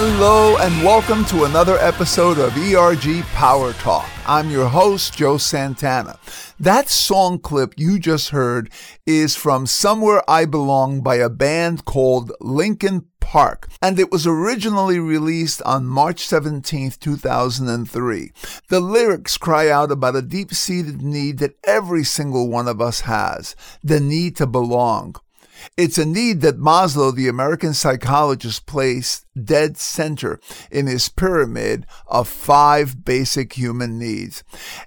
Hello and welcome to another episode of ERG Power Talk. I'm your host, Joe Santana. That song clip you just heard is from Somewhere I Belong by a band called Linkin Park, and it was originally released on March 17, 2003. The lyrics cry out about a deep seated need that every single one of us has the need to belong. It's a need that Maslow, the American psychologist, placed dead center in his pyramid of five basic human needs,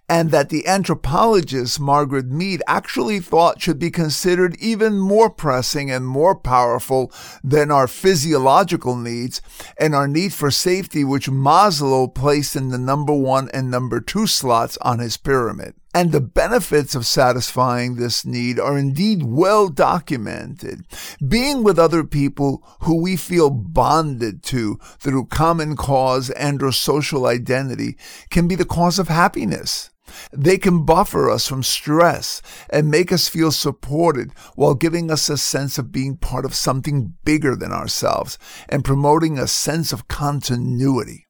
and that the anthropologist Margaret Mead actually thought should be considered even more pressing and more powerful than our physiological needs and our need for safety, which Maslow placed in the number one and number two slots on his pyramid. And the benefits of satisfying this need are indeed well documented. Being with other people who we feel bonded to through common cause and or social identity can be the cause of happiness. They can buffer us from stress and make us feel supported while giving us a sense of being part of something bigger than ourselves and promoting a sense of continuity.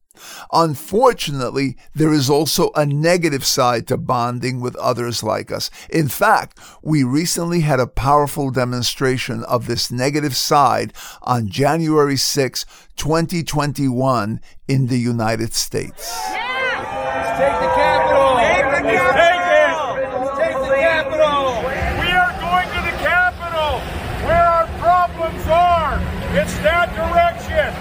Unfortunately, there is also a negative side to bonding with others like us. In fact, we recently had a powerful demonstration of this negative side on January 6, 2021 in the United States. Let's take the Capitol. Take the Capitol. Let's take the Capitol. We are going to the Capitol, where our problems are. It's that direction.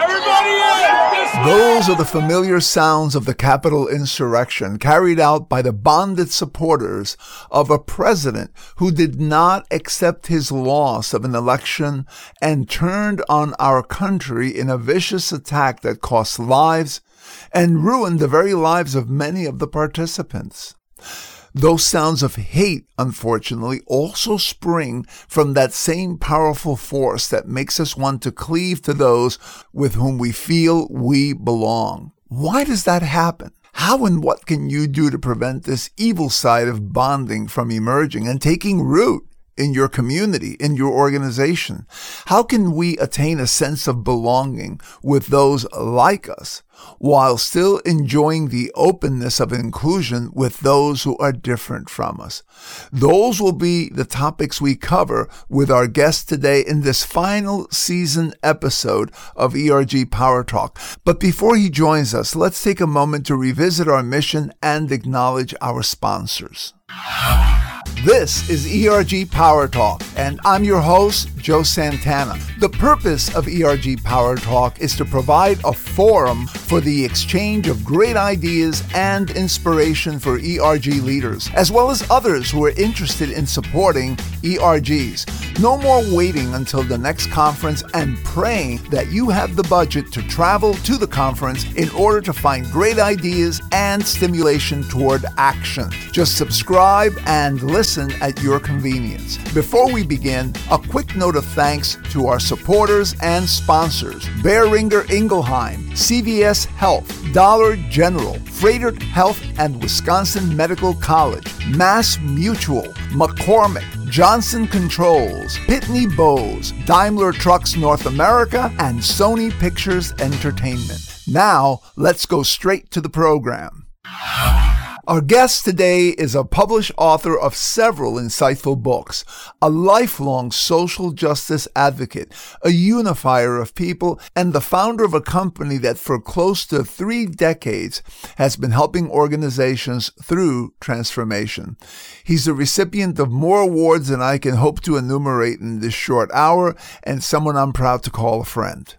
Everybody in! Those are the familiar sounds of the Capitol insurrection carried out by the bonded supporters of a president who did not accept his loss of an election and turned on our country in a vicious attack that cost lives and ruined the very lives of many of the participants. Those sounds of hate, unfortunately, also spring from that same powerful force that makes us want to cleave to those with whom we feel we belong. Why does that happen? How and what can you do to prevent this evil side of bonding from emerging and taking root? In your community, in your organization? How can we attain a sense of belonging with those like us while still enjoying the openness of inclusion with those who are different from us? Those will be the topics we cover with our guest today in this final season episode of ERG Power Talk. But before he joins us, let's take a moment to revisit our mission and acknowledge our sponsors. This is ERG Power Talk, and I'm your host, Joe Santana. The purpose of ERG Power Talk is to provide a forum for the exchange of great ideas and inspiration for ERG leaders, as well as others who are interested in supporting ERGs. No more waiting until the next conference and praying that you have the budget to travel to the conference in order to find great ideas and stimulation toward action. Just subscribe and listen at your convenience. Before we begin, a quick note of thanks to our supporters and sponsors Boehringer Ingelheim, CVS Health, Dollar General, Froedtert Health and Wisconsin Medical College, Mass Mutual, McCormick, Johnson Controls, Pitney Bowes, Daimler Trucks North America, and Sony Pictures Entertainment. Now, let's go straight to the program. Our guest today is a published author of several insightful books, a lifelong social justice advocate, a unifier of people, and the founder of a company that for close to three decades has been helping organizations through transformation. He's the recipient of more awards than I can hope to enumerate in this short hour, and someone I'm proud to call a friend.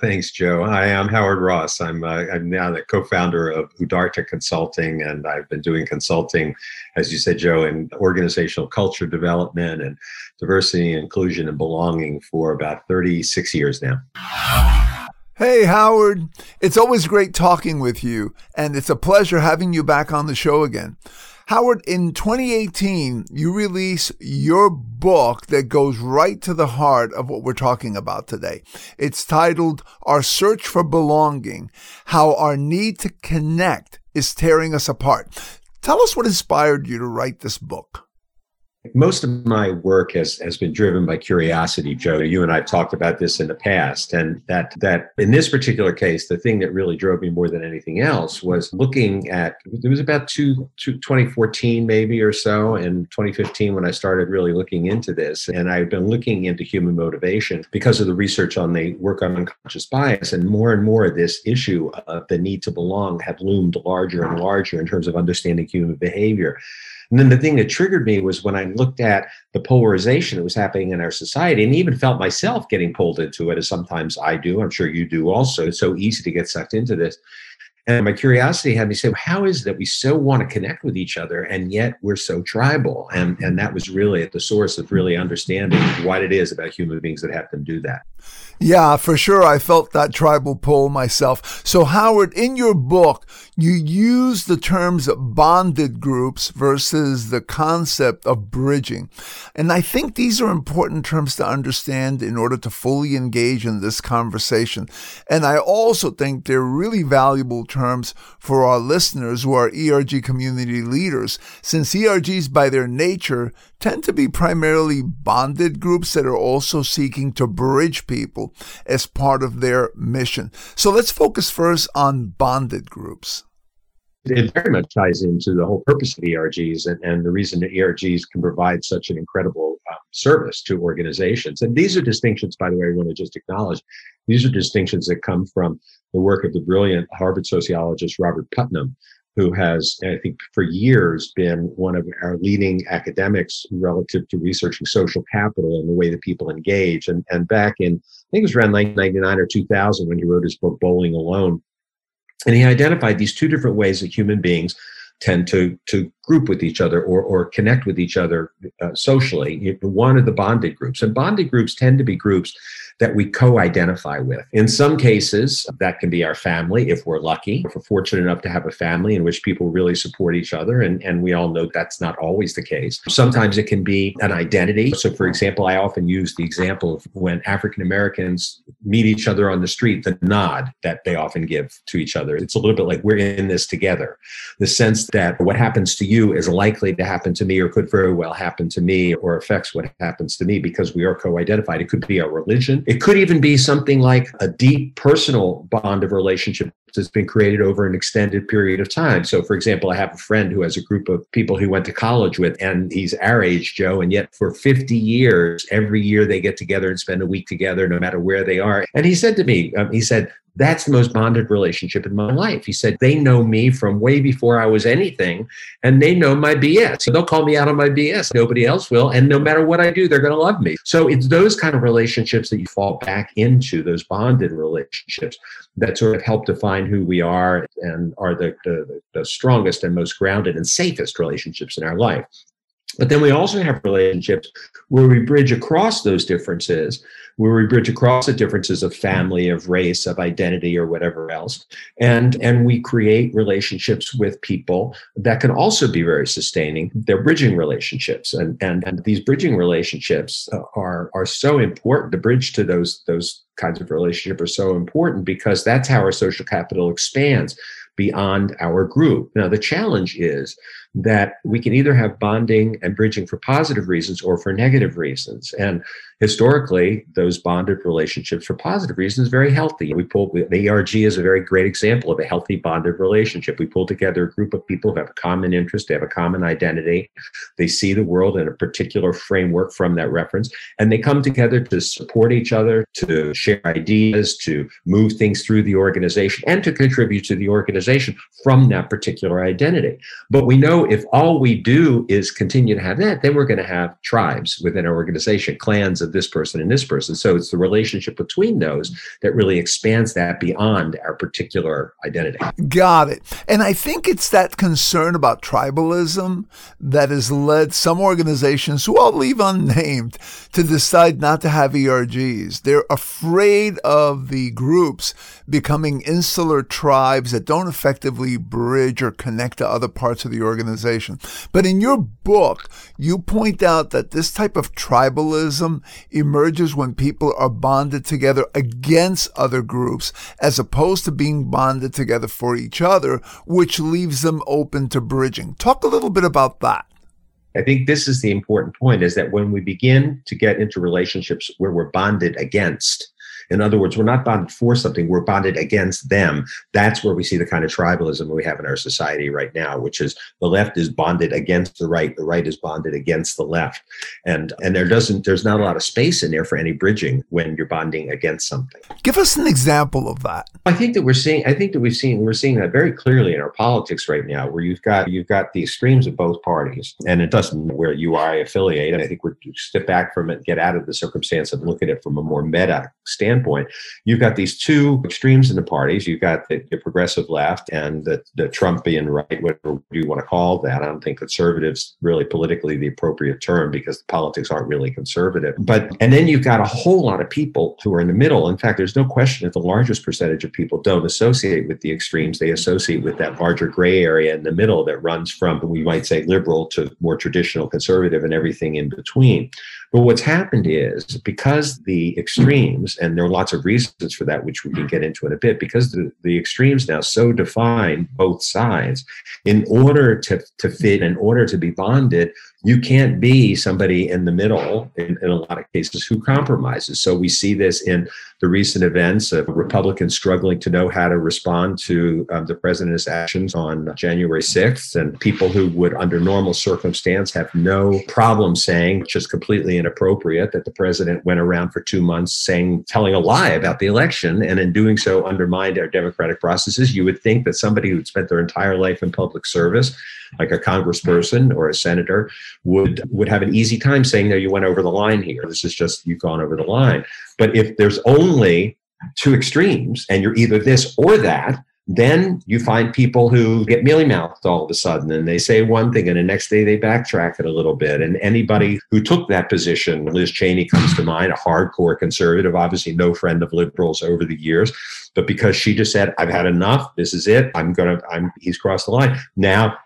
Thanks, Joe. Hi, I'm Howard Ross. I'm, uh, I'm now the co-founder of Udarta Consulting, and I've been doing consulting, as you said, Joe, in organizational culture development and diversity, inclusion, and belonging for about 36 years now. Hey, Howard. It's always great talking with you, and it's a pleasure having you back on the show again. Howard, in 2018, you release your book that goes right to the heart of what we're talking about today. It's titled Our Search for Belonging How Our Need to Connect is Tearing Us Apart. Tell us what inspired you to write this book most of my work has has been driven by curiosity joe. You and i've talked about this in the past and that that in this particular case the thing that really drove me more than anything else was looking at it was about two, two 2014 maybe or so and 2015 when i started really looking into this. And i've been looking into human motivation because of the research on the work on unconscious bias and more and more this issue of the need to belong had loomed larger and larger in terms of understanding human behavior and then the thing that triggered me was when I looked at the polarization that was happening in our society and even felt myself getting pulled into it, as sometimes I do. I'm sure you do also. It's so easy to get sucked into this. And my curiosity had me say, well, how is it that we so want to connect with each other and yet we're so tribal? And, and that was really at the source of really understanding what it is about human beings that have them do that. Yeah, for sure. I felt that tribal pull myself. So, Howard, in your book, you use the terms bonded groups versus the concept of bridging. And I think these are important terms to understand in order to fully engage in this conversation. And I also think they're really valuable terms for our listeners who are ERG community leaders, since ERGs, by their nature, tend to be primarily bonded groups that are also seeking to bridge people as part of their mission. So let's focus first on bonded groups. It very much ties into the whole purpose of ERGs and, and the reason that ERGs can provide such an incredible um, service to organizations. And these are distinctions, by the way, I want to just acknowledge. These are distinctions that come from the work of the brilliant Harvard sociologist Robert Putnam, who has, I think, for years been one of our leading academics relative to researching social capital and the way that people engage. And, and back in, I think it was around 1999 or 2000 when he wrote his book, Bowling Alone. And he identified these two different ways that human beings tend to to group with each other or or connect with each other uh, socially. One of the bonded groups, and bonded groups tend to be groups that we co identify with. In some cases, that can be our family if we're lucky, if we're fortunate enough to have a family in which people really support each other. And, and we all know that's not always the case. Sometimes it can be an identity. So, for example, I often use the example of when African Americans meet each other on the street, the nod that they often give to each other. It's a little bit like we're in this together. The sense that what happens to you is likely to happen to me or could very well happen to me or affects what happens to me because we are co identified. It could be our religion it could even be something like a deep personal bond of relationship that's been created over an extended period of time. So, for example, I have a friend who has a group of people he went to college with, and he's our age, Joe, and yet for 50 years, every year they get together and spend a week together, no matter where they are. And he said to me, um, he said, that's the most bonded relationship in my life. He said, they know me from way before I was anything, and they know my BS. So they'll call me out on my BS. Nobody else will. And no matter what I do, they're going to love me. So it's those kind of relationships that you fall back into, those bonded relationships that sort of help define who we are and are the, the, the strongest and most grounded and safest relationships in our life. But then we also have relationships where we bridge across those differences, where we bridge across the differences of family, of race, of identity, or whatever else. And, and we create relationships with people that can also be very sustaining. They're bridging relationships. And, and, and these bridging relationships uh, are, are so important. The bridge to those, those kinds of relationships are so important because that's how our social capital expands beyond our group. Now, the challenge is that we can either have bonding and bridging for positive reasons or for negative reasons. And historically, those bonded relationships for positive reasons are very healthy. We pull the ERG is a very great example of a healthy bonded relationship. We pull together a group of people who have a common interest, they have a common identity, they see the world in a particular framework from that reference, and they come together to support each other, to share ideas, to move things through the organization, and to contribute to the organization from that particular identity. But we know if all we do is continue to have that, then we're going to have tribes within our organization, clans of this person and this person. So it's the relationship between those that really expands that beyond our particular identity. Got it. And I think it's that concern about tribalism that has led some organizations, who I'll leave unnamed, to decide not to have ERGs. They're afraid of the groups becoming insular tribes that don't effectively bridge or connect to other parts of the organization. But in your book, you point out that this type of tribalism emerges when people are bonded together against other groups as opposed to being bonded together for each other, which leaves them open to bridging. Talk a little bit about that. I think this is the important point is that when we begin to get into relationships where we're bonded against, in other words, we're not bonded for something, we're bonded against them. That's where we see the kind of tribalism we have in our society right now, which is the left is bonded against the right, the right is bonded against the left. And and there doesn't there's not a lot of space in there for any bridging when you're bonding against something. Give us an example of that. I think that we're seeing I think that we've seen we're seeing that very clearly in our politics right now, where you've got you've got the extremes of both parties. And it doesn't where you are affiliate. And I think we're step back from it, get out of the circumstance and look at it from a more meta standpoint you've got these two extremes in the parties. You've got the, the progressive left and the, the Trumpian right, whatever you want to call that. I don't think conservatives really politically the appropriate term because the politics aren't really conservative. But and then you've got a whole lot of people who are in the middle. In fact, there's no question that the largest percentage of people don't associate with the extremes. They associate with that larger gray area in the middle that runs from we might say liberal to more traditional conservative and everything in between. But what's happened is because the extremes, and there are lots of reasons for that, which we can get into in a bit, because the, the extremes now so define both sides, in order to, to fit, in order to be bonded, you can't be somebody in the middle in, in, a lot of cases who compromises. So we see this in the recent events of Republicans struggling to know how to respond to um, the president's actions on January 6th, and people who would, under normal circumstance, have no problem saying, which is completely inappropriate, that the president went around for two months saying, telling a lie about the election, and in doing so undermined our democratic processes. You would think that somebody who'd spent their entire life in public service like a congressperson or a senator would would have an easy time saying no you went over the line here this is just you've gone over the line but if there's only two extremes and you're either this or that then you find people who get mealy mouthed all of a sudden and they say one thing and the next day they backtrack it a little bit. And anybody who took that position, Liz Cheney comes to mind, a hardcore conservative, obviously no friend of liberals over the years, but because she just said, I've had enough, this is it, I'm gonna, I'm, he's crossed the line. Now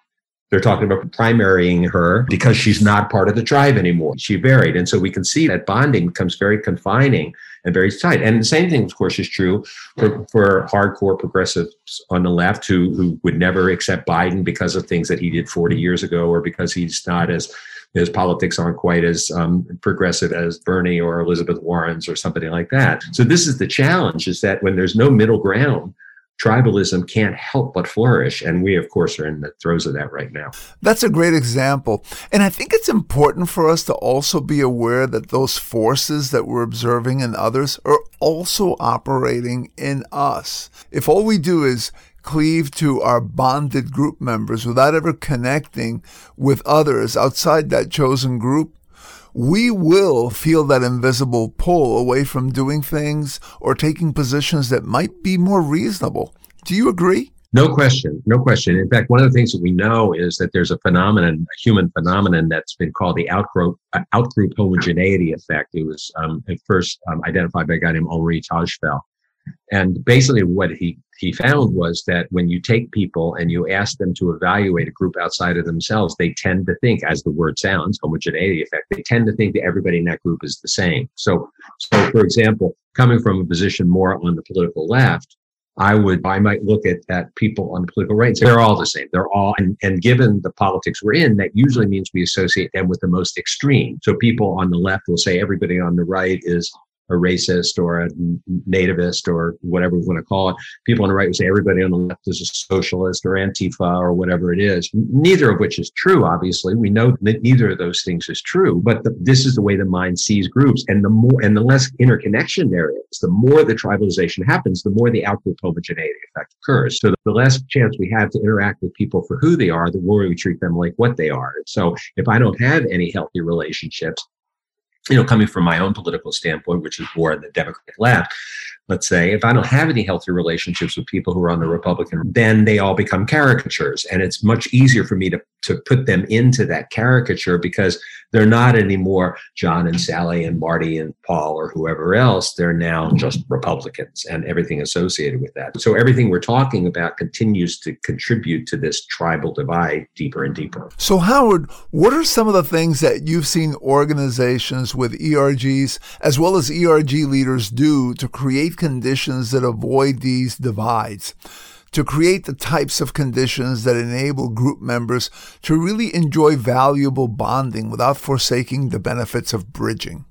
they're talking about primarying her because she's not part of the tribe anymore. She varied. And so we can see that bonding becomes very confining and very tight. And the same thing, of course, is true for, for hardcore progressives on the left who, who would never accept Biden because of things that he did 40 years ago or because he's not as his politics aren't quite as um, progressive as Bernie or Elizabeth Warren's or somebody like that. So this is the challenge: is that when there's no middle ground, tribalism can't help but flourish. And we, of course, are in the throes of that right now. That's a great example. And I think it's important for us to also be aware that those forces that we're observing in others are also operating in us. If all we do is cleave to our bonded group members without ever connecting with others outside that chosen group, we will feel that invisible pull away from doing things or taking positions that might be more reasonable. Do you agree? No question, no question. In fact, one of the things that we know is that there's a phenomenon, a human phenomenon that's been called the outgroup, uh, outgroup homogeneity effect. It was um, at first um, identified by a guy named Henri Tajfel. And basically, what he, he found was that when you take people and you ask them to evaluate a group outside of themselves, they tend to think, as the word sounds, homogeneity effect, they tend to think that everybody in that group is the same. So, so for example, coming from a position more on the political left, I would, I might look at, at people on the political right and say they're all the same. They're all, and, and given the politics we're in, that usually means we associate them with the most extreme. So people on the left will say everybody on the right is a racist or a nativist or whatever we want to call it. People on the right would say everybody on the left is a socialist or Antifa or whatever it is. Neither of which is true, obviously. We know that neither of those things is true, but the, this is the way the mind sees groups. And the more and the less interconnection there is, the more the tribalization happens, the more the outgroup homogeneity effect occurs. So the less chance we have to interact with people for who they are, the more we treat them like what they are. So if I don't have any healthy relationships, you know, coming from my own political standpoint, which is more in the Democratic left, let's say, if I don't have any healthy relationships with people who are on the Republican, then they all become caricatures. And it's much easier for me to, to put them into that caricature because they're not anymore John and Sally and Marty and Paul or whoever else. They're now just Republicans and everything associated with that. So everything we're talking about continues to contribute to this tribal divide deeper and deeper. So, Howard, what are some of the things that you've seen organizations with ERGs as well as ERG leaders do to create conditions that avoid these divides? to create the types of conditions that enable group members to really enjoy valuable bonding without forsaking the benefits of bridging?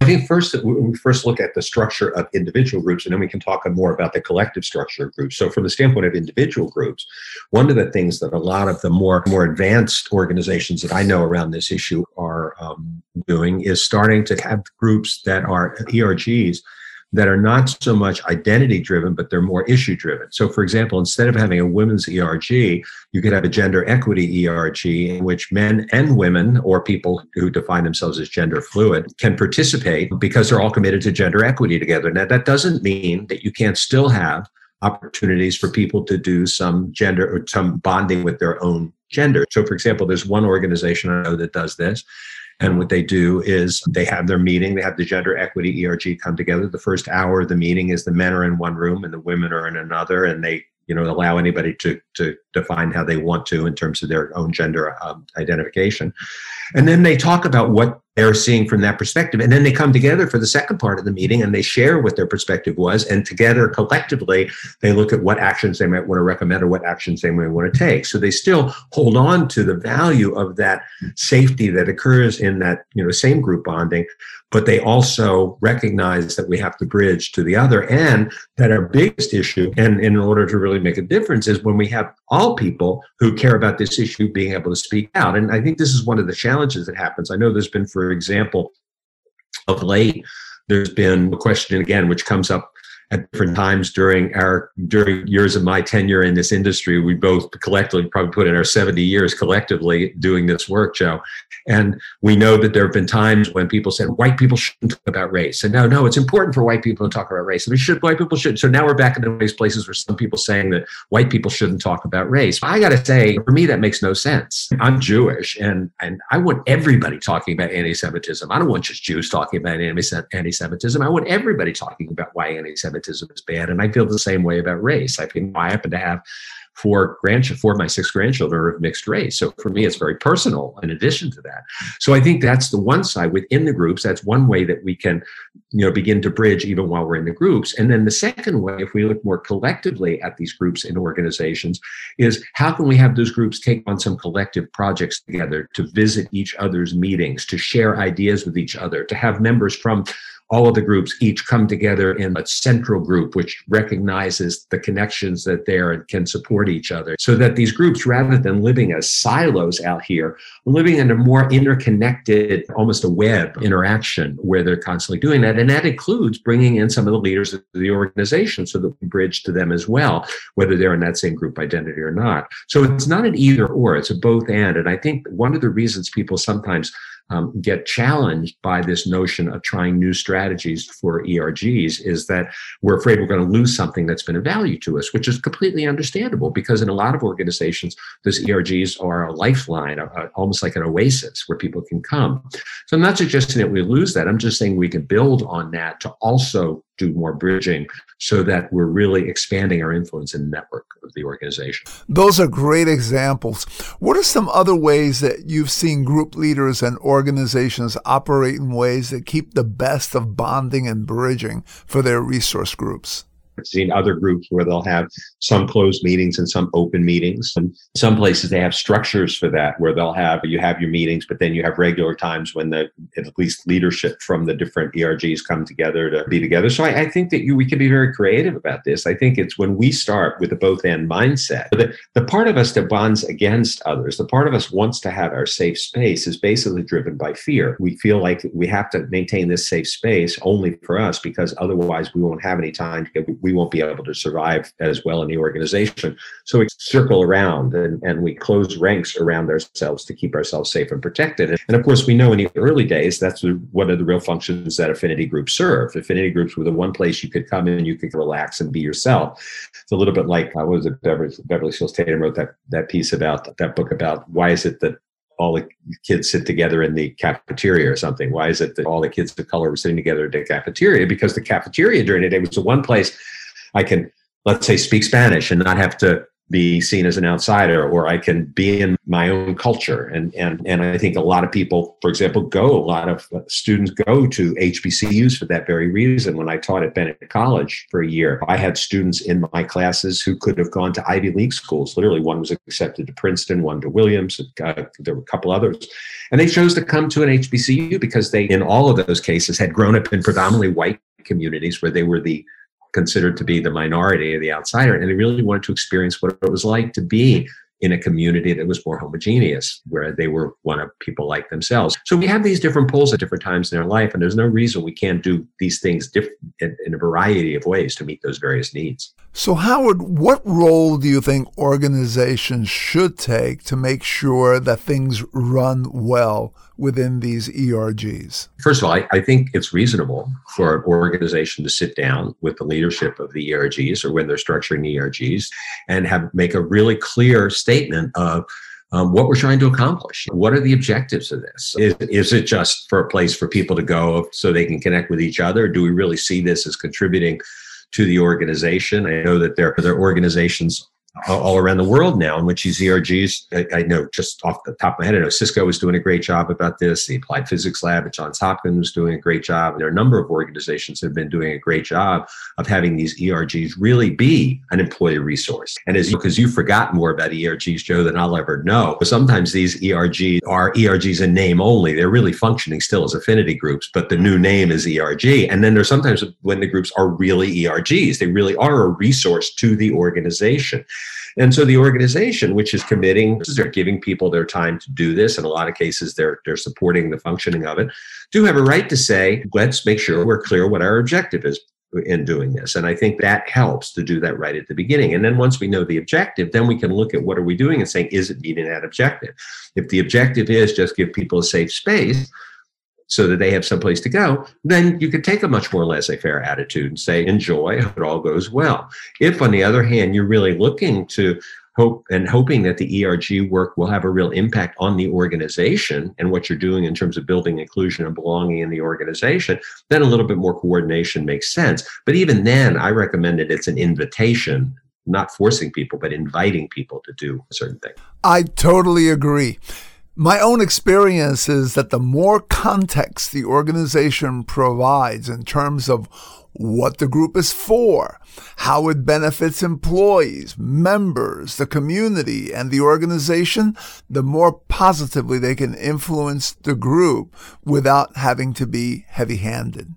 I think first we first look at the structure of individual groups, and then we can talk more about the collective structure of groups. So, from the standpoint of individual groups, one of the things that a lot of the more more advanced organizations that I know around this issue are um, doing is starting to have groups that are ERGs that are not so much identity driven, but they're more issue driven. So, for example, instead of having a women's ERG, you could have a gender equity ERG in which men and women, or people who define themselves as gender fluid, can participate because they're all committed to gender equity together. Now, that doesn't mean that you can't still have opportunities for people to do some gender or some bonding with their own gender. So, for example, there's one organization I know that does this and what they do is they have their meeting, they have the gender equity ERG come together. The first hour of the meeting is the men are in one room and the women are in another, and they you know allow anybody to to define how they want to in terms of their own gender um, identification. And then they talk about what they're seeing from that perspective. And then they come together for the second part of the meeting and they share what their perspective was. And together collectively they look at what actions they might want to recommend or what actions they might want to take. So they still hold on to the value of that safety that occurs in that you know same group bonding but they also recognize that we have to bridge to the other. And that our biggest issue and in order to really make a difference is when we have all people who care about this issue being able to speak out. And i think this is one of the challenges that happens. I know there's been for example of late there's been a question again which comes up at different times during our during years of my tenure in this industry. We both collectively probably put in our 70 years collectively doing this work, Joe. And we know that there have been times when people said white people shouldn't talk about race. And no, no, it's important for white people to talk about race. And should white people should. So now we're back in those places where some people saying that white people shouldn't talk about race. I got to say, for me, that makes no sense. I'm Jewish, and and I want everybody talking about anti-Semitism. I don't want just Jews talking about anti-Semitism. I want everybody talking about why anti-Semitism anti-Semitism is bad. And I feel the same way about race. I feel I happen to have four grandchildren, four of my six grandchildren are of mixed race. So for me, it's very personal in addition to that. So I think that's the one side within the groups. That's one way that we can, you know, begin to bridge even while we're in the groups. And then the second way, if we look more collectively at these groups and organizations, is how can we have those groups take on some collective projects together to visit each other's meetings, to share ideas with each other, to have members from all of the groups each come together in a central group which recognizes the connections that there and can support each other so that these groups rather than living as silos out here are living in a more interconnected almost a web interaction where they're constantly doing that. And that includes bringing in some of the leaders of the organization so that we bridge to them as well whether they're in that same group identity or not. So it's not an either or it's a both and. And i think one of the reasons people sometimes um, get challenged by this notion of trying new strategies for ERGs is that we're afraid we're going to lose something that's been of value to us, which is completely understandable because in a lot of organizations, those ERGs are a lifeline, a, a, almost like an oasis where people can come. So I'm not suggesting that we lose that. I'm just saying we can build on that to also do more bridging so that we're really expanding our influence and network of the organization. Those are great examples. What are some other ways that you've seen group leaders and organizations operate in ways that keep the best of bonding and bridging for their resource groups? I've seen other groups where they'll have some closed meetings and some open meetings. And some places they have structures for that where they'll have you have your meetings, but then you have regular times when the at least leadership from the different ERGs come together to be together. So I, I think that you, we can be very creative about this. I think it's when we start with a both and mindset. The, the part of us that bonds against others, the part of us wants to have our safe space is basically driven by fear. We feel like we have to maintain this safe space only for us because otherwise we won't have any time to get we won't be able to survive as well in the organization. So we circle around and, and we close ranks around ourselves to keep ourselves safe and protected. And of course, we know in the early days, that's one of the real functions that affinity groups serve. Affinity groups were the one place you could come in, you could relax and be yourself. It's a little bit like, uh, I was it, Beverly, Beverly Sills Tatum wrote that, that piece about that book about why is it that all the kids sit together in the cafeteria or something? Why is it that all the kids of color were sitting together in the cafeteria? Because the cafeteria during the day was the one place I can, let's say, speak Spanish and not have to be seen as an outsider or I can be in my own culture. And, and, and I think a lot of people, for example, go, a lot of students go to HBCUs for that very reason. When I taught at Bennett College for a year, I had students in my classes who could have gone to Ivy League schools. Literally, one was accepted to Princeton, one to Williams, uh, there were a couple others. And they chose to come to an HBCU because they, in all of those cases, had grown up in predominantly white communities where they were the considered to be the minority or the outsider. And they really wanted to experience what it was like to be in a community that was more homogeneous, where they were one of people like themselves. So we have these different poles at different times in our life, and there's no reason we can't do these things different in, in a variety of ways to meet those various needs. So, Howard, what role do you think organizations should take to make sure that things run well within these ERGs? First of all, I, I, think it's reasonable for an organization to sit down with the leadership of the ERGs or when they're structuring ERGs and have make a really clear statement of um, what we're trying to accomplish. What are the objectives of this? Is, is it just for a place for people to go so they can connect with each other? Do we really see this as contributing to the organization? I know that there, there are organizations all around the world now in which these ERGs, I, I, know just off the top of my head, I know Cisco was doing a great job about this. The Applied Physics Lab at Johns Hopkins was doing a great job. There are a number of organizations that have been doing a great job of having these ERGs really be an employee resource. And as because you, have forgotten more about ERGs, Joe, than I'll ever know. But sometimes these ERGs are ERGs in name only. They're really functioning still as affinity groups, but the new name is ERG. And then there's sometimes when the groups are really ERGs, they really are a resource to the organization. And so the organization, which is committing, they're giving people their time to do this. In a lot of cases, they're they're supporting the functioning of it. Do have a right to say, let's make sure we're clear what our objective is in doing this. And I think that helps to do that right at the beginning. And then once we know the objective, then we can look at what are we doing and saying, is it meeting that objective? If the objective is just give people a safe space, so that they have someplace to go, then you could take a much more laissez faire attitude and say, enjoy, it all goes well. If, on the other hand, you're really looking to hope and hoping that the ERG work will have a real impact on the organization and what you're doing in terms of building inclusion and belonging in the organization, then a little bit more coordination makes sense. But even then, I recommend that it's an invitation, not forcing people, but inviting people to do a certain thing. I totally agree. My own experience is that the more context the organization provides in terms of what the group is for, how it benefits employees, members, the community, and the organization, the more positively they can influence the group without having to be heavy handed.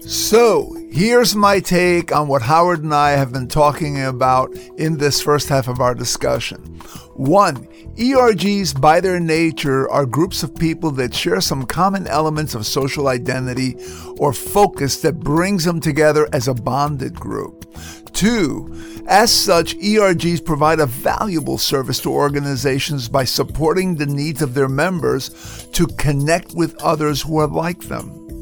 So, here's my take on what Howard and I have been talking about in this first half of our discussion. One, ERGs by their nature are groups of people that share some common elements of social identity or focus that brings them together as a bonded group. Two, as such, ERGs provide a valuable service to organizations by supporting the needs of their members to connect with others who are like them.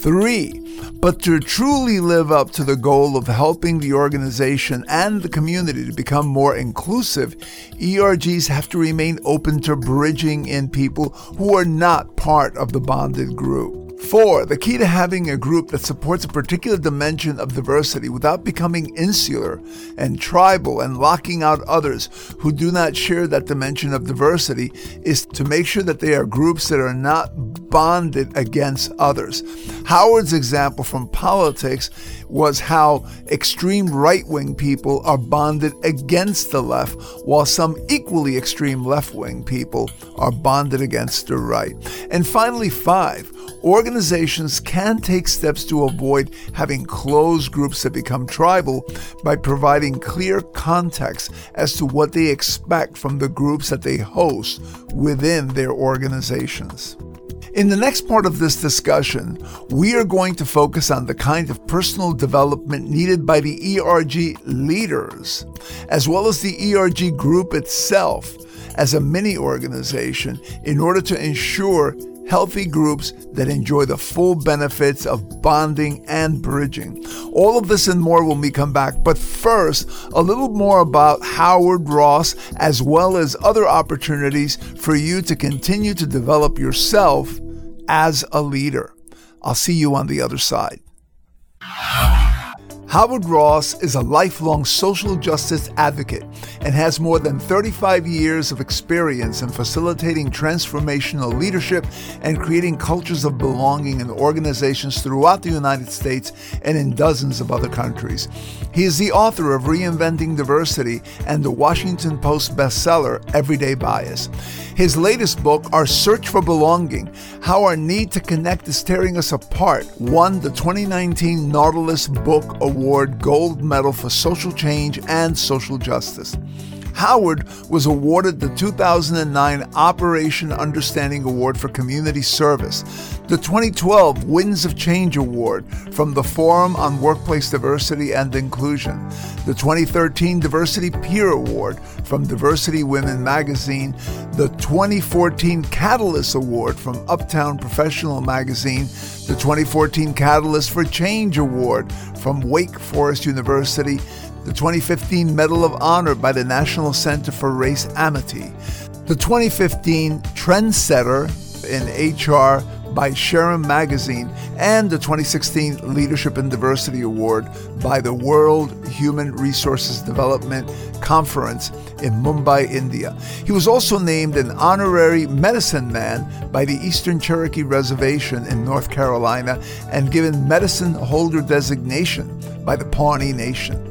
Three, but to truly live up to the goal of helping the organization and the community to become more inclusive, ERGs have to remain open to bridging in people who are not part of the bonded group. Four, the key to having a group that supports a particular dimension of diversity without becoming insular and tribal and locking out others who do not share that dimension of diversity is to make sure that they are groups that are not bonded against others. Howard's example from politics was how extreme right wing people are bonded against the left, while some equally extreme left wing people are bonded against the right. And finally, five, organizations can take steps to avoid having closed groups that become tribal by providing clear context as to what they expect from the groups that they host within their organizations. In the next part of this discussion, we are going to focus on the kind of personal development needed by the ERG leaders, as well as the ERG group itself as a mini organization in order to ensure healthy groups that enjoy the full benefits of bonding and bridging. All of this and more when we come back. But first, a little more about Howard Ross as well as other opportunities for you to continue to develop yourself as a leader. I'll see you on the other side. Howard Ross is a lifelong social justice advocate and has more than 35 years of experience in facilitating transformational leadership and creating cultures of belonging in organizations throughout the United States and in dozens of other countries. He is the author of Reinventing Diversity and the Washington Post bestseller Everyday Bias. His latest book, Our Search for Belonging How Our Need to Connect is Tearing Us Apart, won the 2019 Nautilus Book Award Gold Medal for Social Change and Social Justice. Howard was awarded the 2009 Operation Understanding Award for Community Service, the 2012 Winds of Change Award from the Forum on Workplace Diversity and Inclusion, the 2013 Diversity Peer Award from Diversity Women Magazine, the 2014 Catalyst Award from Uptown Professional Magazine, the 2014 Catalyst for Change Award from Wake Forest University, the 2015 Medal of Honor by the National Center for Race Amity, the 2015 Trendsetter in HR by Sharon Magazine, and the 2016 Leadership and Diversity Award by the World Human Resources Development Conference in Mumbai, India. He was also named an honorary medicine man by the Eastern Cherokee Reservation in North Carolina and given medicine holder designation by the Pawnee Nation.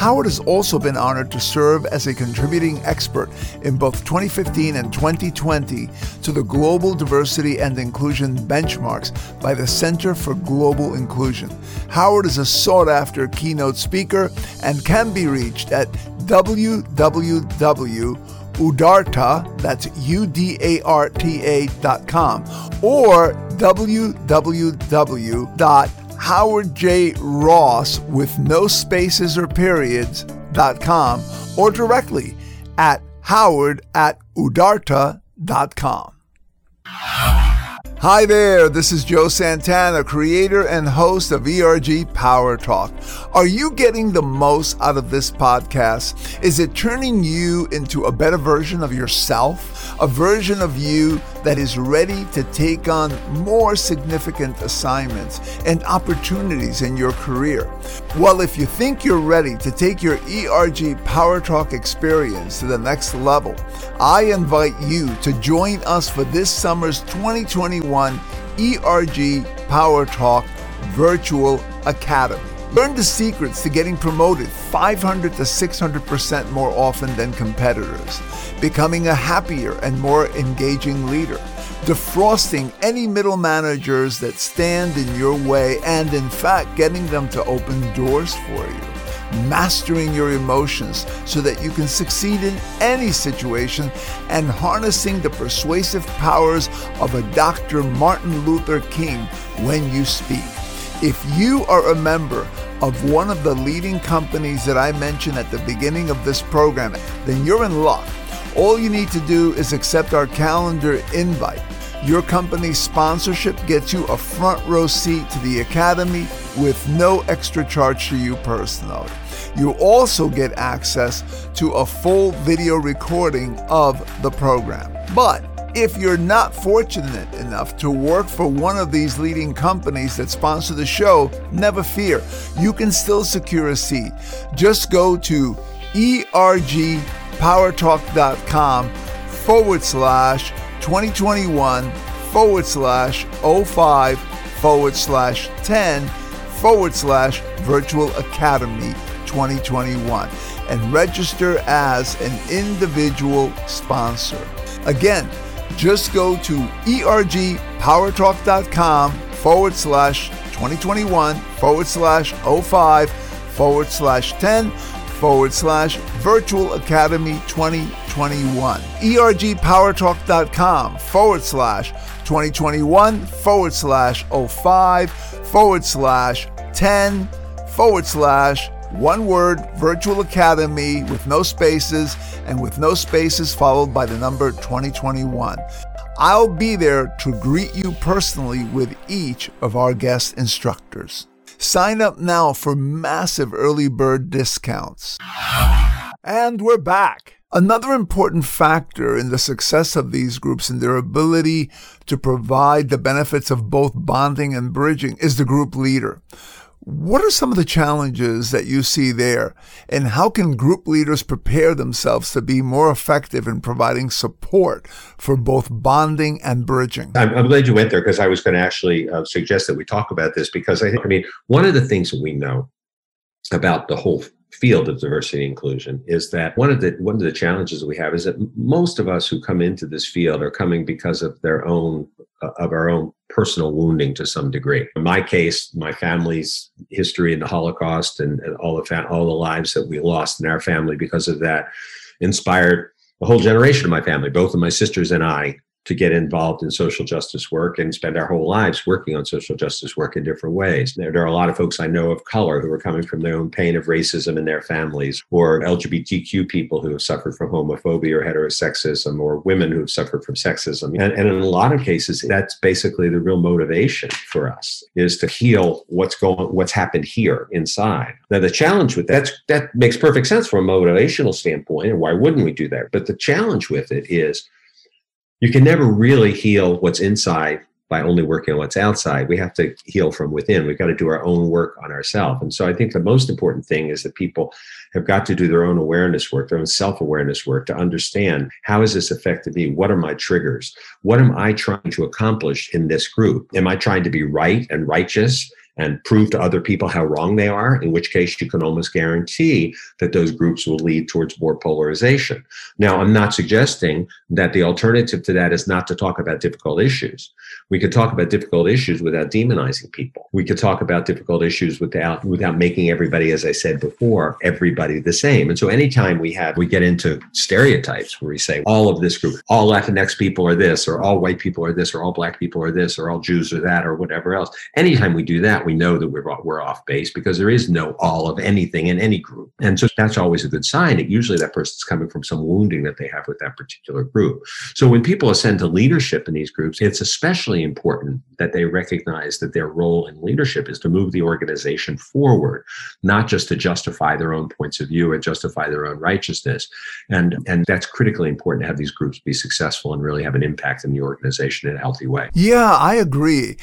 Howard has also been honored to serve as a contributing expert in both 2015 and 2020 to the Global Diversity and Inclusion Benchmarks by the Center for Global Inclusion. Howard is a sought after keynote speaker and can be reached at www.udarta, that's or www Howard J. Ross with no spaces or periods dot com or directly at howard at udarta.com. Hi there, this is Joe Santana, creator and host of ERG Power Talk. Are you getting the most out of this podcast? Is it turning you into a better version of yourself? A version of you that is ready to take on more significant assignments and opportunities in your career? Well, if you think you're ready to take your ERG Power Talk experience to the next level, I invite you to join us for this summer's 2021 ERG Power Talk Virtual Academy. Learn the secrets to getting promoted 500 to 600% more often than competitors, becoming a happier and more engaging leader, defrosting any middle managers that stand in your way, and in fact, getting them to open doors for you mastering your emotions so that you can succeed in any situation, and harnessing the persuasive powers of a Dr. Martin Luther King when you speak. If you are a member of one of the leading companies that I mentioned at the beginning of this program, then you're in luck. All you need to do is accept our calendar invite. Your company's sponsorship gets you a front row seat to the Academy with no extra charge to you personally. You also get access to a full video recording of the program. But if you're not fortunate enough to work for one of these leading companies that sponsor the show, never fear. You can still secure a seat. Just go to ergpowertalk.com forward slash 2021 forward slash 05 forward slash 10 forward slash virtual academy 2021 and register as an individual sponsor. Again, just go to ergpowertalk.com forward slash 2021 forward slash 05 forward slash 10 forward slash virtual academy 2021 2021. ERGPowerTalk.com forward slash 2021 forward slash 05 forward slash 10 forward slash one word virtual academy with no spaces and with no spaces followed by the number 2021. I'll be there to greet you personally with each of our guest instructors. Sign up now for massive early bird discounts. And we're back. Another important factor in the success of these groups and their ability to provide the benefits of both bonding and bridging is the group leader. What are some of the challenges that you see there? And how can group leaders prepare themselves to be more effective in providing support for both bonding and bridging? I'm, I'm glad you went there because I was going to actually uh, suggest that we talk about this because I think, I mean, one of the things that we know about the whole field of diversity inclusion is that one of the one of the challenges we have is that most of us who come into this field are coming because of their own uh, of our own personal wounding to some degree. In my case, my family's history in the Holocaust and, and all the fa- all the lives that we lost in our family because of that inspired a whole generation of my family, both of my sisters and I, to get involved in social justice work and spend our whole lives working on social justice work in different ways. There, there, are a lot of folks I know of color who are coming from their own pain of racism in their families, or LGBTQ people who have suffered from homophobia or heterosexism, or women who have suffered from sexism. And, and in a lot of cases, that's basically the real motivation for us is to heal what's going, what's happened here inside. Now, the challenge with that, that makes perfect sense from a motivational standpoint, and why wouldn't we do that? But the challenge with it is you can never really heal what's inside by only working on what's outside. We have to heal from within. We've got to do our own work on ourselves. And so I think the most important thing is that people have got to do their own awareness work, their own self awareness work to understand how has this affected me? What are my triggers? What am I trying to accomplish in this group? Am I trying to be right and righteous? And prove to other people how wrong they are, in which case you can almost guarantee that those groups will lead towards more polarization. Now, I'm not suggesting that the alternative to that is not to talk about difficult issues. We could talk about difficult issues without demonizing people. We could talk about difficult issues without without making everybody, as I said before, everybody the same. And so anytime we have we get into stereotypes where we say all of this group, all Latinx people are this, or all white people are this, or all black people are this, or all Jews are that, or whatever else. Anytime we do that, we know that we're, we're off base because there is no all of anything in any group. And so that's always a good sign that usually that person's coming from some wounding that they have with that particular group. So when people ascend to leadership in these groups, it's especially important that they recognize that their role in leadership is to move the organization forward, not just to justify their own points of view or justify their own righteousness. And, and that's critically important to have these groups be successful and really have an impact in the organization in a healthy way. Yeah, I agree.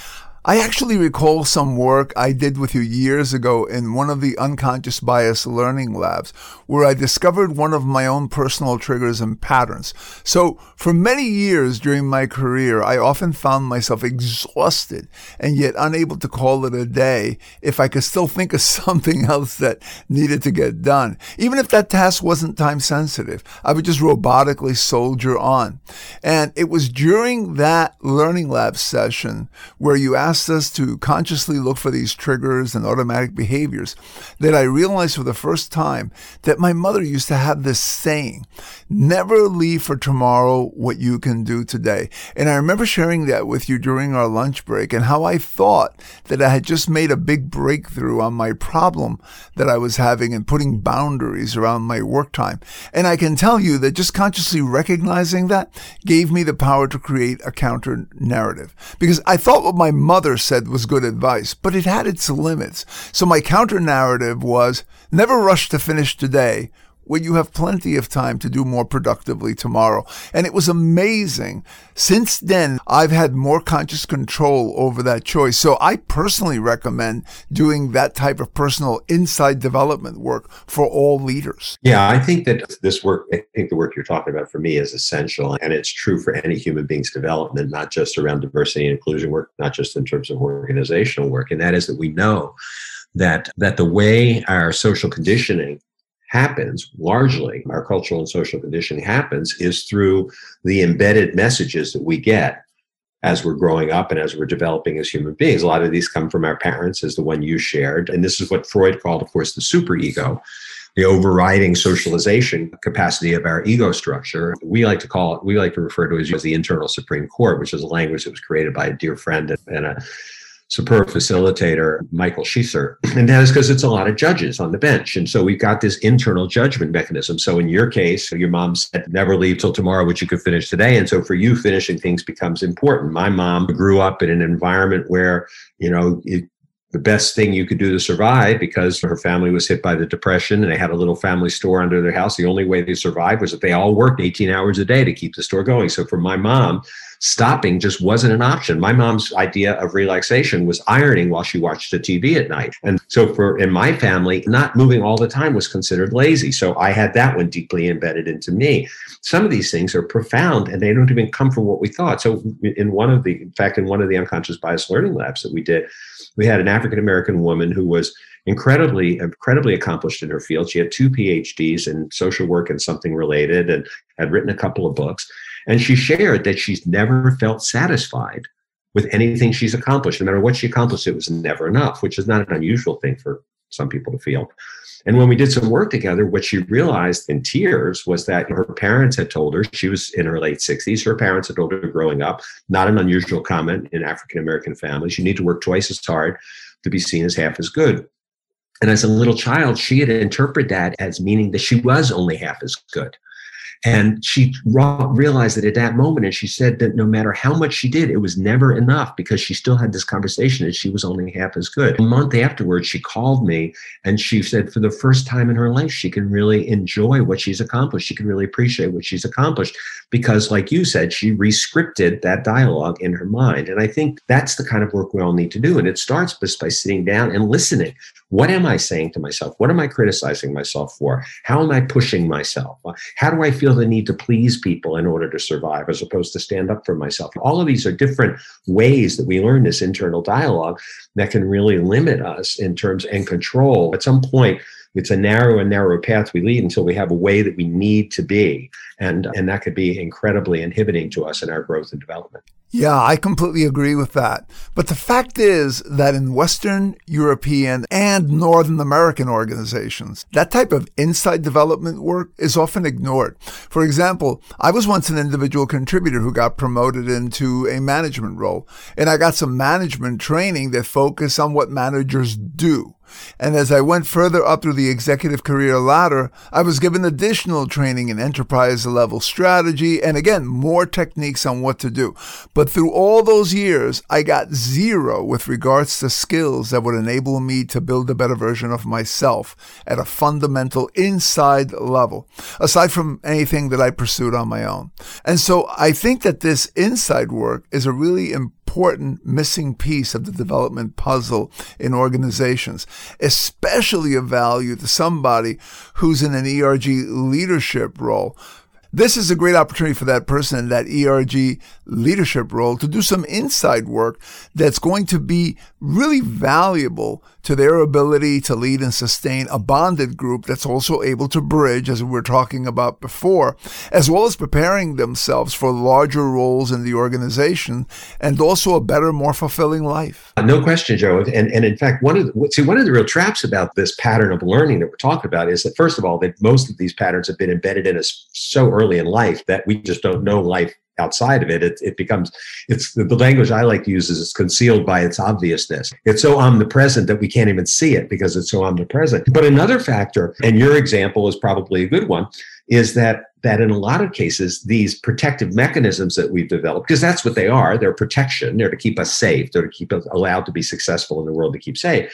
I actually recall some work I did with you years ago in one of the unconscious bias learning labs where I discovered one of my own personal triggers and patterns. So for many years during my career, I often found myself exhausted and yet unable to call it a day if I could still think of something else that needed to get done. Even if that task wasn't time sensitive, I would just robotically soldier on. And it was during that learning lab session where you asked asks us to consciously look for these triggers and automatic behaviors that I realized for the first time that my mother used to have this saying, never leave for tomorrow what you can do today. And I remember sharing that with you during our lunch break and how I thought that I had just made a big breakthrough on my problem that I was having and putting boundaries around my work time. And I can tell you that just consciously recognizing that gave me the power to create a counter narrative because I thought what my mother said was good advice, but it had its limits. So my counter narrative was never rush to finish today when you have plenty of time to do more productively tomorrow. And it was amazing. Since then, I've had more conscious control over that choice. So I personally recommend doing that type of personal inside development work for all leaders. Yeah, I think that this work, I think the work you're talking about for me is essential. And it's true for any human being's development, not just around diversity and inclusion work, not just in terms of organizational work. And that is that we know that that the way our social conditioning happens largely, our cultural and social conditioning happens, is through the embedded messages that we get as we're growing up and as we're developing as human beings. A lot of these come from our parents, as the one you shared. And this is what Freud called, of course, the superego. the overriding socialization capacity of our ego structure. We like to call it, we like to refer to it as the internal Supreme Court, which is a language that was created by a dear friend and a superb facilitator, Michael Schiesser. And that is because it's a lot of judges on the bench. And so we've got this internal judgment mechanism. So in your case, your mom said, never leave till tomorrow which you could finish today. And so for you, finishing things becomes important. My mom grew up in an environment where, you know, it, the best thing you could do to survive because her family was hit by the depression and they had a little family store under their house. The only way they survived was that they all worked 18 hours a day to keep the store going. So for my mom, stopping just wasn't an option. My mom's idea of relaxation was ironing while she watched the TV at night. And so for in my family, not moving all the time was considered lazy. So I had that one deeply embedded into me. Some of these things are profound and they don't even come from what we thought. So in one of the in fact in one of the unconscious bias learning labs that we did, we had an African American woman who was incredibly incredibly accomplished in her field. She had two PhDs in social work and something related and had written a couple of books. And she shared that she's never felt satisfied with anything she's accomplished. No matter what she accomplished, it was never enough, which is not an unusual thing for some people to feel. And when we did some work together, what she realized in tears was that her parents had told her, she was in her late 60s, her parents had told her growing up, not an unusual comment in African American families, you need to work twice as hard to be seen as half as good. And as a little child, she had interpreted that as meaning that she was only half as good. And she realized that at that moment, and she said that no matter how much she did, it was never enough because she still had this conversation and she was only half as good. A month afterwards, she called me and she said for the first time in her life, she can really enjoy what she's accomplished. She can really appreciate what she's accomplished because, like you said, she rescripted that dialogue in her mind. And I think that's the kind of work we all need to do. And it starts just by sitting down and listening. What am I saying to myself? What am I criticizing myself for? How am I pushing myself? How do I feel the need to please people in order to survive as opposed to stand up for myself? All of these are different ways that we learn this internal dialogue that can really limit us in terms and control. At some point, it's a narrow and narrow path we lead until we have a way that we need to be. And, and that could be incredibly inhibiting to us in our growth and development. Yeah, I completely agree with that. But the fact is that in Western European and Northern American organizations, that type of inside development work is often ignored. For example, I was once an individual contributor who got promoted into a management role, and I got some management training that focused on what managers do. And as I went further up through the executive career ladder, I was given additional training in enterprise level strategy and again, more techniques on what to do. But through all those years, I got zero with regards to skills that would enable me to build a better version of myself at a fundamental inside level, aside from anything that I pursued on my own. And so I think that this inside work is a really important important missing piece of the development puzzle in organizations, especially of value to somebody who's in an ERG leadership role. This is a great opportunity for that person in that ERG leadership role to do some inside work that's going to be really valuable to their ability to lead and sustain a bonded group that's also able to bridge, as we were talking about before, as well as preparing themselves for larger roles in the organization and also a better, more fulfilling life. Uh, no question, Joe. And, and in fact, one of the, see, one of the real traps about this pattern of learning that we're talking about is that, first of all, that most of these patterns have been embedded in us so early in life that we just don't know life outside of it, it, it becomes it's the language I like to use is it's concealed by its obviousness. It's so omnipresent that we can't even see it because it's so omnipresent. But another factor, and your example is probably a good one, is that that in a lot of cases these protective mechanisms that we've developed because that's what they are they're protection they're to keep us safe they're to keep us allowed to be successful in the world to keep safe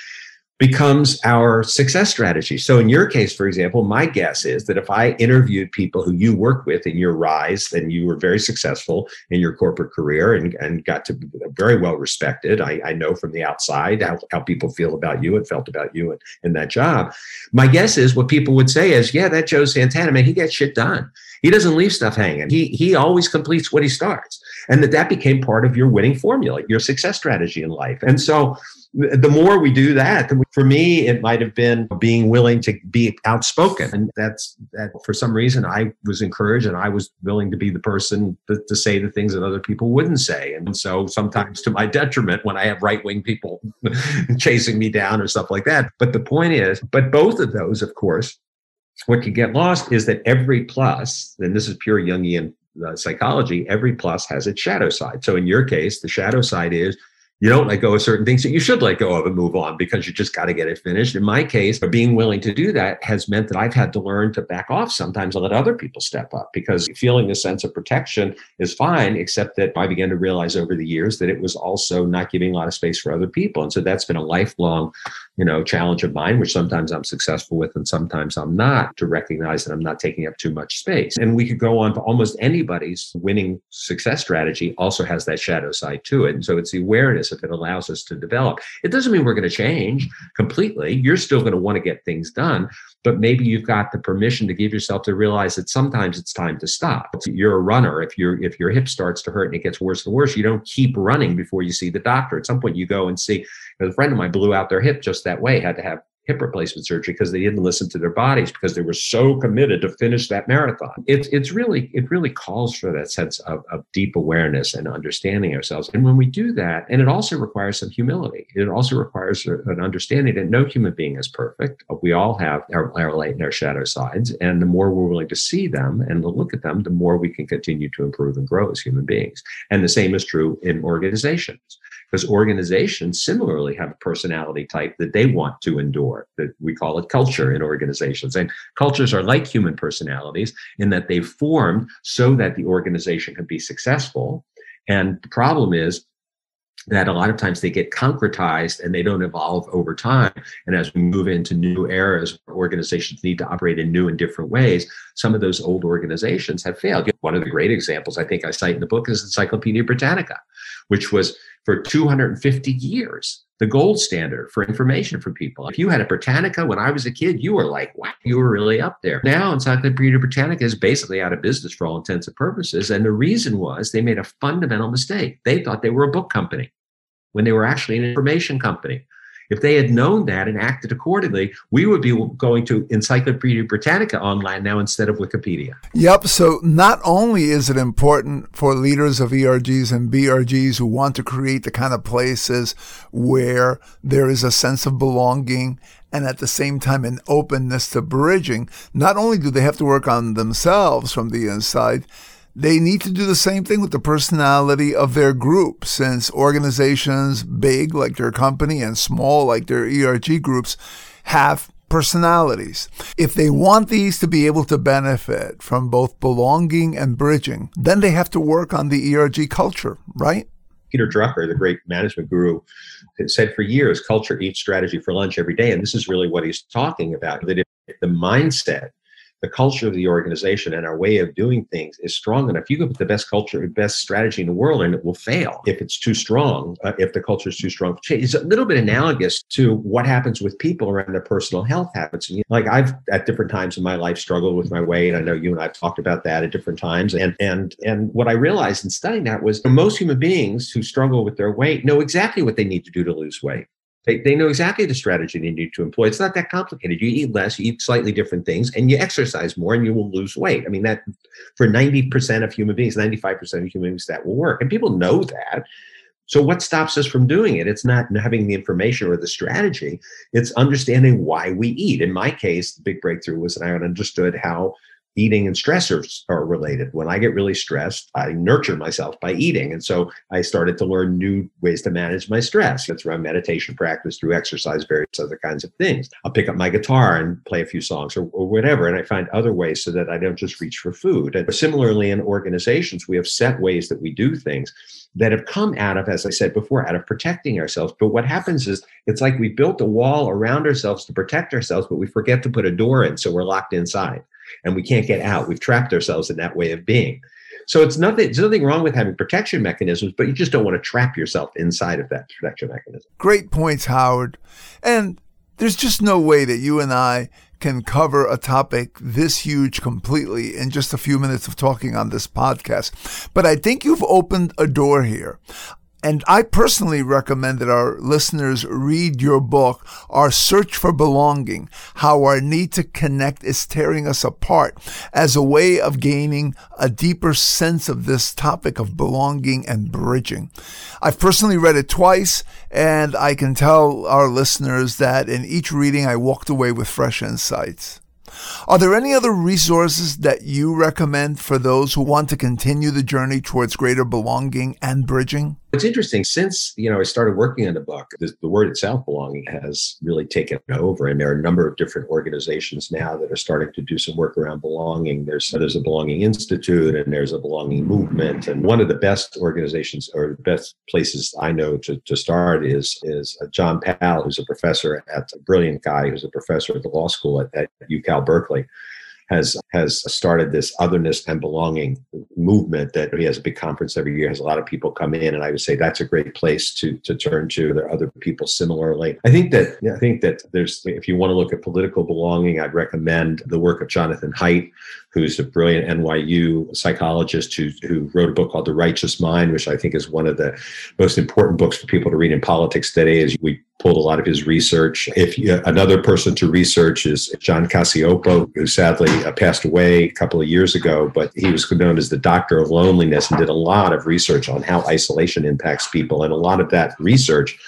becomes our success strategy. So, in your case, for example, my guess is that if I interviewed people who you work with in your rise and you were very successful in your corporate career and, and got to be very well respected, I, I know from the outside how, how people feel about you and felt about you in, in that job. My guess is what people would say is, yeah, that Joe Santana, man, he gets shit done. He doesn't leave stuff hanging. He he always completes what he starts. And that that became part of your winning formula, your success strategy in life. And so the more we do that, for me, it might have been being willing to be outspoken. And that's that for some reason I was encouraged and I was willing to be the person to, to say the things that other people wouldn't say. And so sometimes to my detriment when I have right wing people chasing me down or stuff like that. But the point is, but both of those, of course, what can get lost is that every plus, and this is pure Jungian psychology, every plus has its shadow side. So in your case, the shadow side is you don't let go of certain things that you should let go of and move on because you just got to get it finished. In my case, being willing to do that has meant that I've had to learn to back off sometimes and let other people step up because feeling a sense of protection is fine, except that I began to realize over the years that it was also not giving a lot of space for other people. And so that's been a lifelong, you know, challenge of mine, which sometimes I'm successful with and sometimes I'm not, to recognize that I'm not taking up too much space. And we could go on to almost anybody's winning success strategy also has that shadow side to it. And so it's the awareness if it allows us to develop. It doesn't mean we're going to change completely. You're still going to want to get things done, but maybe you've got the permission to give yourself to realize that sometimes it's time to stop. You're a runner. If your if your hip starts to hurt and it gets worse and worse, you don't keep running before you see the doctor. At some point, you go and see. A friend of mine blew out their hip just that way. Had to have hip replacement surgery because they didn't listen to their bodies because they were so committed to finish that marathon. It's it's really it really calls for that sense of, of deep awareness and understanding ourselves. And when we do that, and it also requires some humility. It also requires an understanding that no human being is perfect. We all have our, our light and our shadow sides, and the more we're willing to see them and to look at them, the more we can continue to improve and grow as human beings. And the same is true in organizations because organizations similarly have a personality type that they want to endure that we call it culture in organizations and cultures are like human personalities in that they've formed so that the organization can be successful and the problem is that a lot of times they get concretized and they don't evolve over time. And as we move into new eras, organizations need to operate in new and different ways. Some of those old organizations have failed. One of the great examples I think I cite in the book is Encyclopedia Britannica, which was for 250 years the gold standard for information for people. If you had a Britannica when I was a kid, you were like, wow, you were really up there. Now, Encyclopedia Britannica is basically out of business for all intents and purposes. And the reason was they made a fundamental mistake. They thought they were a book company when they were actually an information company. If they had known that and acted accordingly, we would be going to Encyclopedia Britannica online now instead of Wikipedia. Yep. So not only is it important for leaders of ERGs and BRGs who want to create the kind of places where there is a sense of belonging and at the same time an openness to bridging, not only do they have to work on themselves from the inside, they need to do the same thing with the personality of their group, since organizations, big like their company and small like their ERG groups, have personalities. If they want these to be able to benefit from both belonging and bridging, then they have to work on the ERG culture, right? Peter Drucker, the great management guru, said for years, culture eats strategy for lunch every day. And this is really what he's talking about that if the mindset the culture of the organization and our way of doing things is strong enough, you can put the best culture, best strategy in the world, and it will fail if it's too strong. Uh, if the culture is too strong, it's a little bit analogous to what happens with people around their personal health habits. And, like I've at different times in my life struggled with my weight. I know you and I've talked about that at different times. And and and what I realized in studying that was most human beings who struggle with their weight know exactly what they need to do to lose weight. They, they know exactly the strategy they need to employ. It's not that complicated. You eat less, you eat slightly different things, and you exercise more, and you will lose weight. I mean, that for 90% of human beings, 95% of human beings, that will work. And people know that. So, what stops us from doing it? It's not having the information or the strategy, it's understanding why we eat. In my case, the big breakthrough was that I understood how eating and stressors are related. When I get really stressed, I nurture myself by eating. And so I started to learn new ways to manage my stress. That's around meditation practice, through exercise, various other kinds of things. I'll pick up my guitar and play a few songs or, or whatever. And I find other ways so that I don't just reach for food. And similarly, in organizations, we have set ways that we do things that have come out of, as I said before, out of protecting ourselves. But what happens is it's like we built a wall around ourselves to protect ourselves, but we forget to put a door in. So we're locked inside and we can't get out. We've trapped ourselves in that way of being. So it's nothing. There's nothing wrong with having protection mechanisms, but you just don't want to trap yourself inside of that protection mechanism. Great points, Howard. And there's just no way that you and I can cover a topic this huge completely in just a few minutes of talking on this podcast. But I think you've opened a door here. And I personally recommend that our listeners read your book, Our Search for Belonging, How Our Need to Connect is Tearing Us Apart, as a way of gaining a deeper sense of this topic of belonging and bridging. I've personally read it twice, and I can tell our listeners that in each reading I walked away with fresh insights. Are there any other resources that you recommend for those who want to continue the journey towards greater belonging and bridging? It's interesting since you know I started working on the book. The, the, word itself, belonging, has really taken over, and there are a number of different organizations now that are starting to do some work around belonging. There's there's a Belonging Institute, and there's a Belonging Movement, and one of the best organizations or the best places I know to, to start is is uh, John Powell, who's a professor at a brilliant guy who's a professor at the law school at, at UCal Berkeley has has started this otherness and belonging movement that he has a big conference every year has a lot of people come in and i would say that's a great place to to turn to. There are other people similarly. I think that i think that there's if you want to look at political belonging i'd recommend the work of jonathan haidt who's a brilliant NYU psychologist who, who wrote a book called The Righteous Mind, which I think is one of the most important books for people to read in politics today. As we pulled a lot of his research. If you, another person to research is John Cacioppo, who sadly uh, passed away a couple of years ago, but he was known as the doctor of loneliness and did a lot of research on how isolation impacts people. And a lot of that research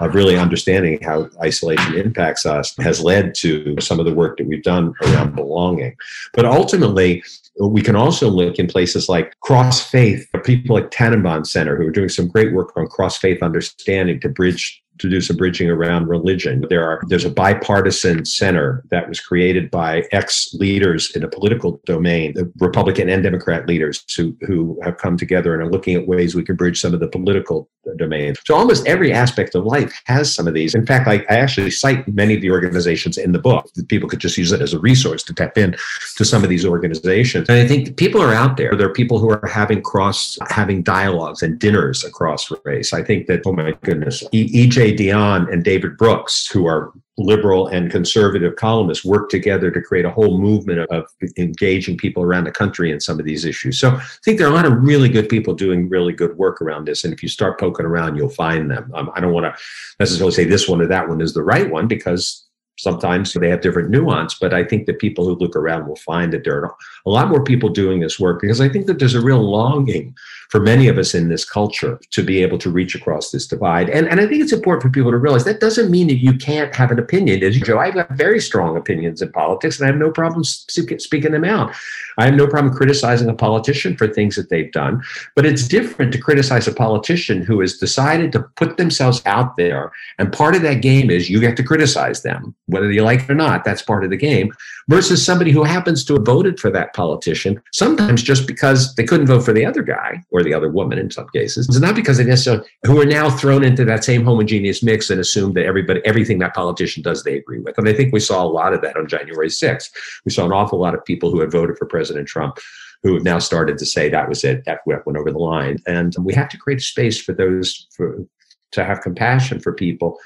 of really understanding how isolation impacts us has led to some of the work that we've done around belonging. But ultimately, we can also look in places like cross faith, people like Tanenbaum Center who are doing some great work on cross faith understanding to bridge to do some bridging around religion. There are there's a bipartisan center that was created by ex leaders in the political domain, the Republican and Democrat leaders who who have come together and are looking at ways we can bridge some of the political domains. So almost every aspect of life has some of these. In fact, I, I actually cite many of the organizations in the book. People could just use it as a resource to tap in to some of these organizations. And I think people are out there. There are people who are having cross having dialogues and dinners across race. I think that oh my goodness, EJ Dionne and David Brooks, who are liberal and conservative columnists, work together to create a whole movement of, engaging people around the country in some of these issues. So I think there are a lot of really good people doing really good work around this. And if you start poking around, you'll find them. Um, I don't want to necessarily say this one or that one is the right one because sometimes they have different nuance but i think that people who look around will find that there are a lot more people doing this work because i think that there's a real longing for many of us in this culture to be able to reach across this divide. And, and i think it's important for people to realize that doesn't mean that you can't have an opinion. As joe i've got very strong opinions in politics and i have no problem speaking them out. I have no problem criticizing a politician for things that they've done but it's different to criticize a politician who has decided to put themselves out there and part of that game is you get to criticize them whether you like it or not, that's part of the game, versus somebody who happens to have voted for that politician, sometimes just because they couldn't vote for the other guy or the other woman in some cases. It's not because they necessarily, who are now thrown into that same homogeneous mix and assume that everybody, everything that politician does, they agree with. And I think we saw a lot of that on January 6th. We saw an awful lot of people who had voted for President Trump who have now started to say that was it, that went over the line. And we have to create space for those, for, to have compassion for people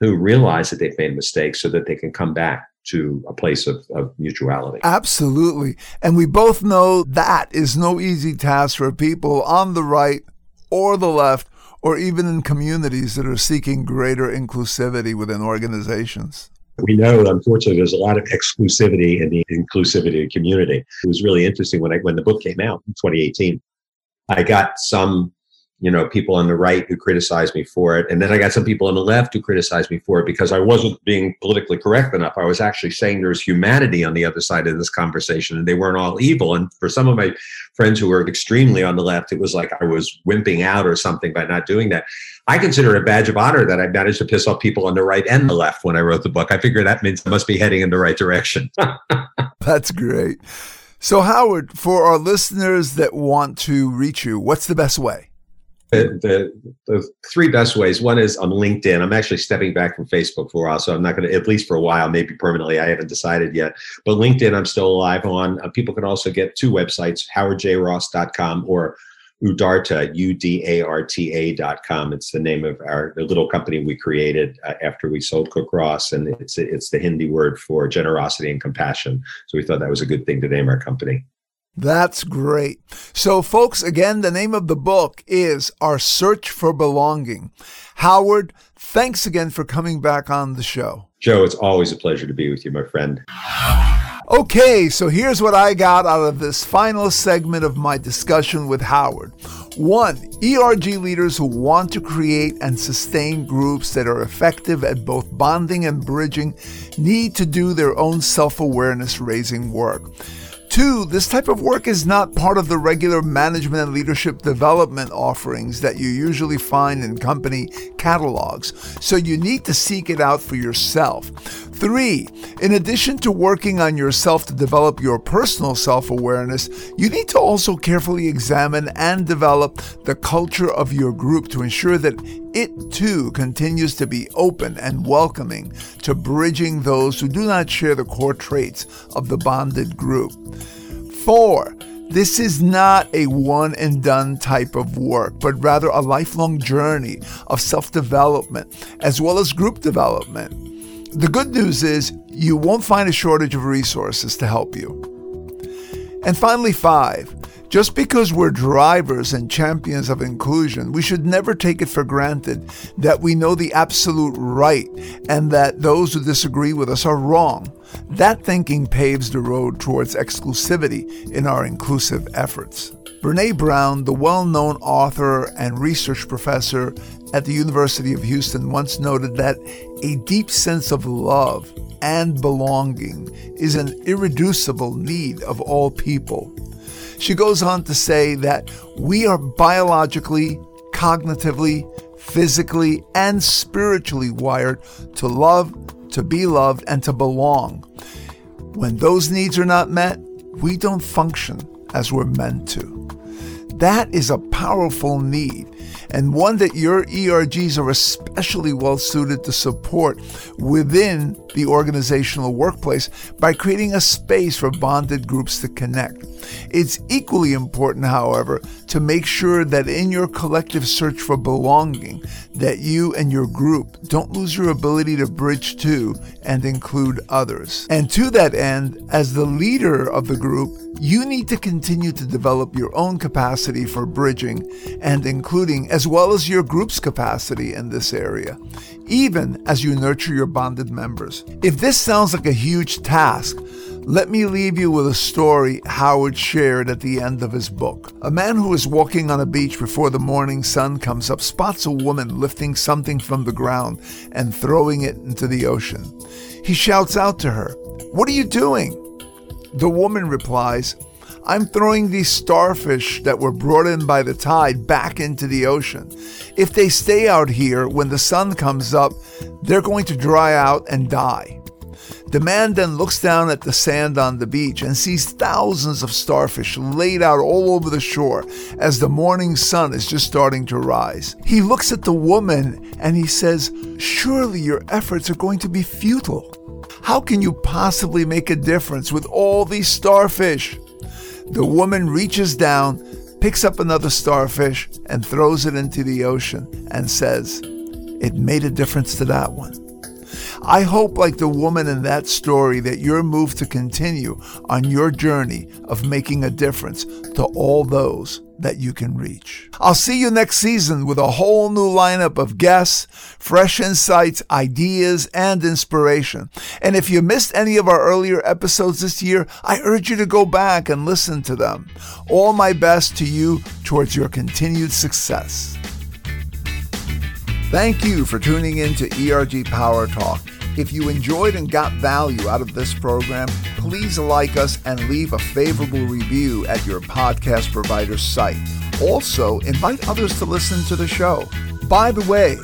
who realize that they've made mistakes so that they can come back to a place of, of, mutuality. Absolutely. And we both know that is no easy task for people on the right or the left, or even in communities that are seeking greater inclusivity within organizations. We know, unfortunately, there's a lot of exclusivity in the inclusivity community. It was really interesting when I, when the book came out in 2018. I got some you know, people on the right who criticized me for it. And then I got some people on the left who criticized me for it because I wasn't being politically correct enough. I was actually saying there's humanity on the other side of this conversation and they weren't all evil. And for some of my friends who were extremely on the left, it was like I was wimping out or something by not doing that. I consider it a badge of honor that I managed to piss off people on the right and the left when I wrote the book. I figure that means I must be heading in the right direction. That's great. So, Howard, for our listeners that want to reach you, what's the best way? The, the, the three best ways. One is on linkedin. I'm actually stepping back from facebook for a while so i'm not going to at least for a while maybe permanently i haven't decided yet. But linkedin i'm still alive on. Uh, people can also get two websites howardjross.com or udarta u-d-a-r-t-a dot com. It's the name of our little company we created uh, after we sold cook ross and it's it's the hindi word for generosity and compassion. So we thought that was a good thing to name our company that's great. So, folks, again, the name of the book is Our Search for Belonging. Howard, thanks again for coming back on the show. Joe, it's always a pleasure to be with you, my friend. Okay, so here's what I got out of this final segment of my discussion with Howard. One, ERG leaders who want to create and sustain groups that are effective at both bonding and bridging need to do their own self awareness raising work. Two, this type of work is not part of the regular management and leadership development offerings that you usually find in company catalogs, so you need to seek it out for yourself. Three, in addition to working on yourself to develop your personal self awareness, you need to also carefully examine and develop the culture of your group to ensure that it too continues to be open and welcoming to bridging those who do not share the core traits of the bonded group. Four, this is not a one and done type of work, but rather a lifelong journey of self development as well as group development. The good news is you won't find a shortage of resources to help you. And finally, five, just because we're drivers and champions of inclusion, we should never take it for granted that we know the absolute right and that those who disagree with us are wrong. That thinking paves the road towards exclusivity in our inclusive efforts. Brene Brown, the well known author and research professor at the University of Houston, once noted that a deep sense of love and belonging is an irreducible need of all people. She goes on to say that we are biologically, cognitively, physically, and spiritually wired to love, to be loved, and to belong. When those needs are not met, we don't function as we're meant to. That is a powerful need and one that your ERGs are especially well suited to support within the organizational workplace by creating a space for bonded groups to connect. It's equally important, however, to make sure that in your collective search for belonging, that you and your group don't lose your ability to bridge to and include others. And to that end, as the leader of the group, you need to continue to develop your own capacity for bridging and including, as well as your group's capacity in this area, even as you nurture your bonded members. If this sounds like a huge task, let me leave you with a story Howard shared at the end of his book. A man who is walking on a beach before the morning sun comes up spots a woman lifting something from the ground and throwing it into the ocean. He shouts out to her, What are you doing? The woman replies, I'm throwing these starfish that were brought in by the tide back into the ocean. If they stay out here when the sun comes up, they're going to dry out and die. The man then looks down at the sand on the beach and sees thousands of starfish laid out all over the shore as the morning sun is just starting to rise. He looks at the woman and he says, Surely your efforts are going to be futile. How can you possibly make a difference with all these starfish? The woman reaches down, picks up another starfish, and throws it into the ocean and says, It made a difference to that one. I hope, like the woman in that story, that you're moved to continue on your journey of making a difference to all those that you can reach. I'll see you next season with a whole new lineup of guests, fresh insights, ideas, and inspiration. And if you missed any of our earlier episodes this year, I urge you to go back and listen to them. All my best to you towards your continued success. Thank you for tuning in to ERG Power Talk. If you enjoyed and got value out of this program, please like us and leave a favorable review at your podcast provider's site. Also, invite others to listen to the show. By the way,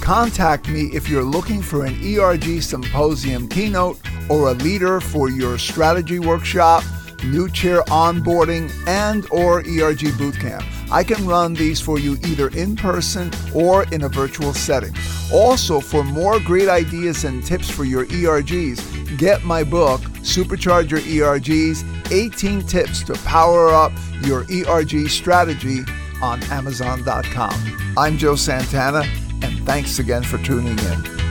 contact me if you're looking for an ERG symposium keynote or a leader for your strategy workshop, new chair onboarding, and or ERG bootcamp. I can run these for you either in person or in a virtual setting. Also, for more great ideas and tips for your ERGs, get my book, Supercharge Your ERGs 18 Tips to Power Up Your ERG Strategy on Amazon.com. I'm Joe Santana, and thanks again for tuning in.